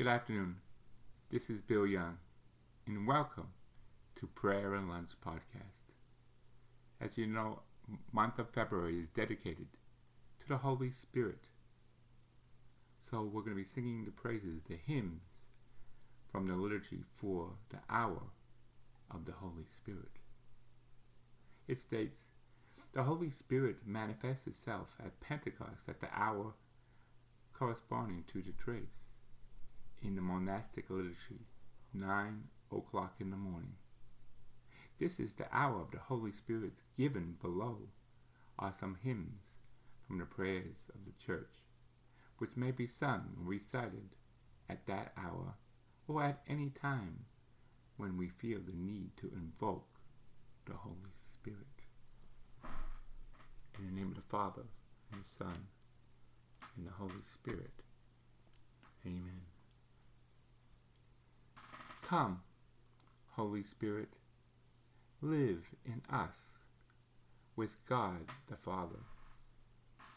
Good afternoon. This is Bill Young, and welcome to Prayer and Lunch Podcast. As you know, month of February is dedicated to the Holy Spirit. So we're going to be singing the praises, the hymns from the liturgy for the hour of the Holy Spirit. It states, the Holy Spirit manifests itself at Pentecost at the hour corresponding to the Terce in the monastic liturgy, 9 o'clock in the morning. This is the hour of the Holy Spirit's given below are some hymns from the prayers of the church, which may be sung and recited at that hour or at any time when we feel the need to invoke the Holy Spirit. In the name of the Father, and the Son, and the Holy Spirit. Amen. Come, Holy Spirit, live in us with God the Father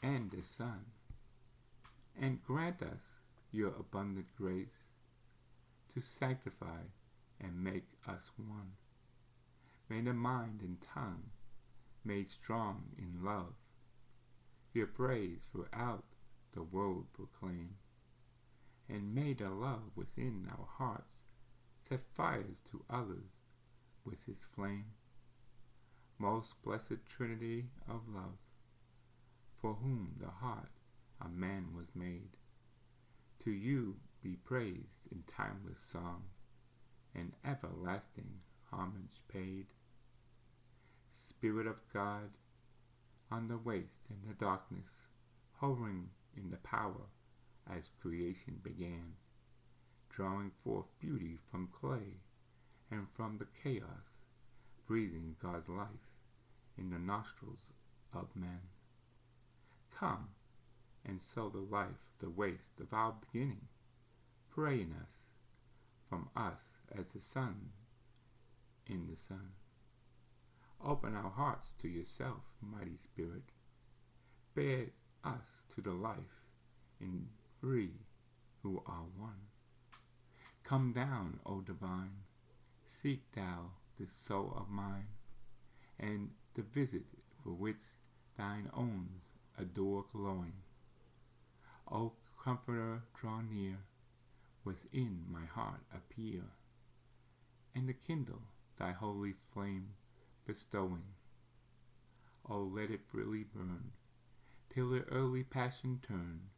and the Son, and grant us your abundant grace to sanctify and make us one. May the mind and tongue, made strong in love, your praise throughout the world proclaim, and may the love within our hearts set fires to others with his flame. Most blessed Trinity of love, for whom the heart of man was made, to you be praised in timeless song, and everlasting homage paid. Spirit of God, on the waste and the darkness, hovering in the power as creation began drawing forth beauty from clay and from the chaos, breathing God's life in the nostrils of men. Come and sow the life, the waste of our beginning, pray in us, from us as the sun in the sun. Open our hearts to yourself, mighty Spirit. Bear us to the life in three who are one. Come down, O divine, seek thou this soul of mine, and the visit for which thine owns adore glowing. O Comforter, draw near, within my heart appear, and kindle thy holy flame bestowing. O let it freely burn, till the early passion turn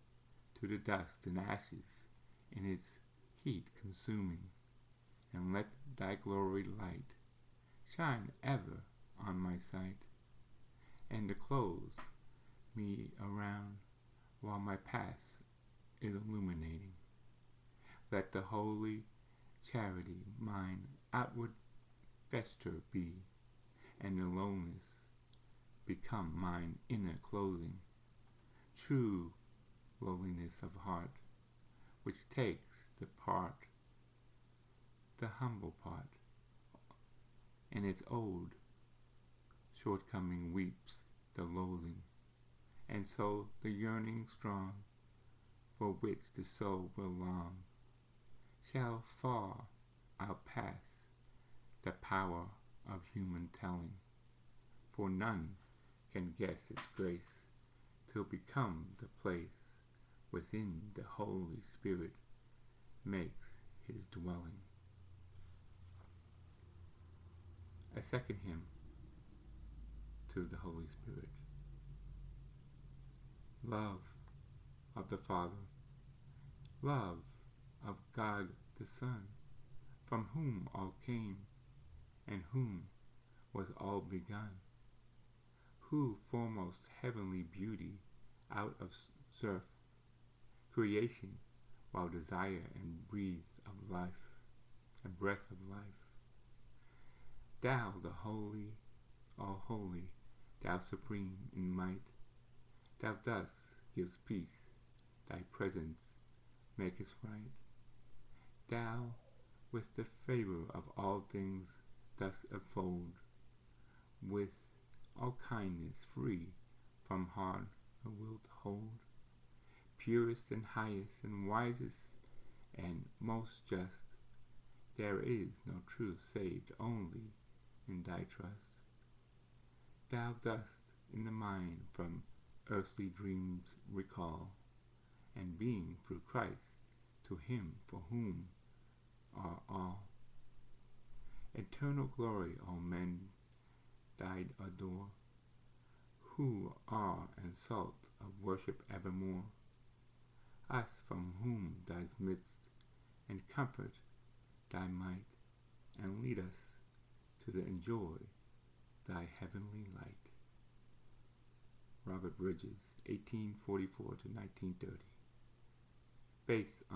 to the dust and ashes in its heat consuming, and let thy glory light shine ever on my sight, and to close me around while my path is illuminating. Let the holy charity mine outward vesture be, and the loneliness become mine inner clothing. True lowliness of heart, which takes the part, the humble part, and its old shortcoming weeps the loathing, and so the yearning strong, for which the soul will long, shall far outpass the power of human telling, for none can guess its grace, till become the place within the Holy Spirit makes his dwelling. A second hymn to the Holy Spirit. Love of the Father, love of God the Son, from whom all came, and whom was all begun, who foremost heavenly beauty out of surf, creation while desire and breathe of life, a breath of life. Thou, the holy, all holy, thou supreme in might, thou thus givest peace, thy presence makest right. Thou, with the favor of all things, dost enfold, with all kindness free from hard will to hold purest and highest and wisest and most just. There is no truth saved only in thy trust. Thou dost in the mind from earthly dreams recall, and being through Christ to him for whom are all. Eternal glory all men died adore, who are and salt of worship evermore, us from whom thou midst and comfort thy might, and lead us to the enjoy thy heavenly light. Robert Bridges, 1844 to 1930. Based on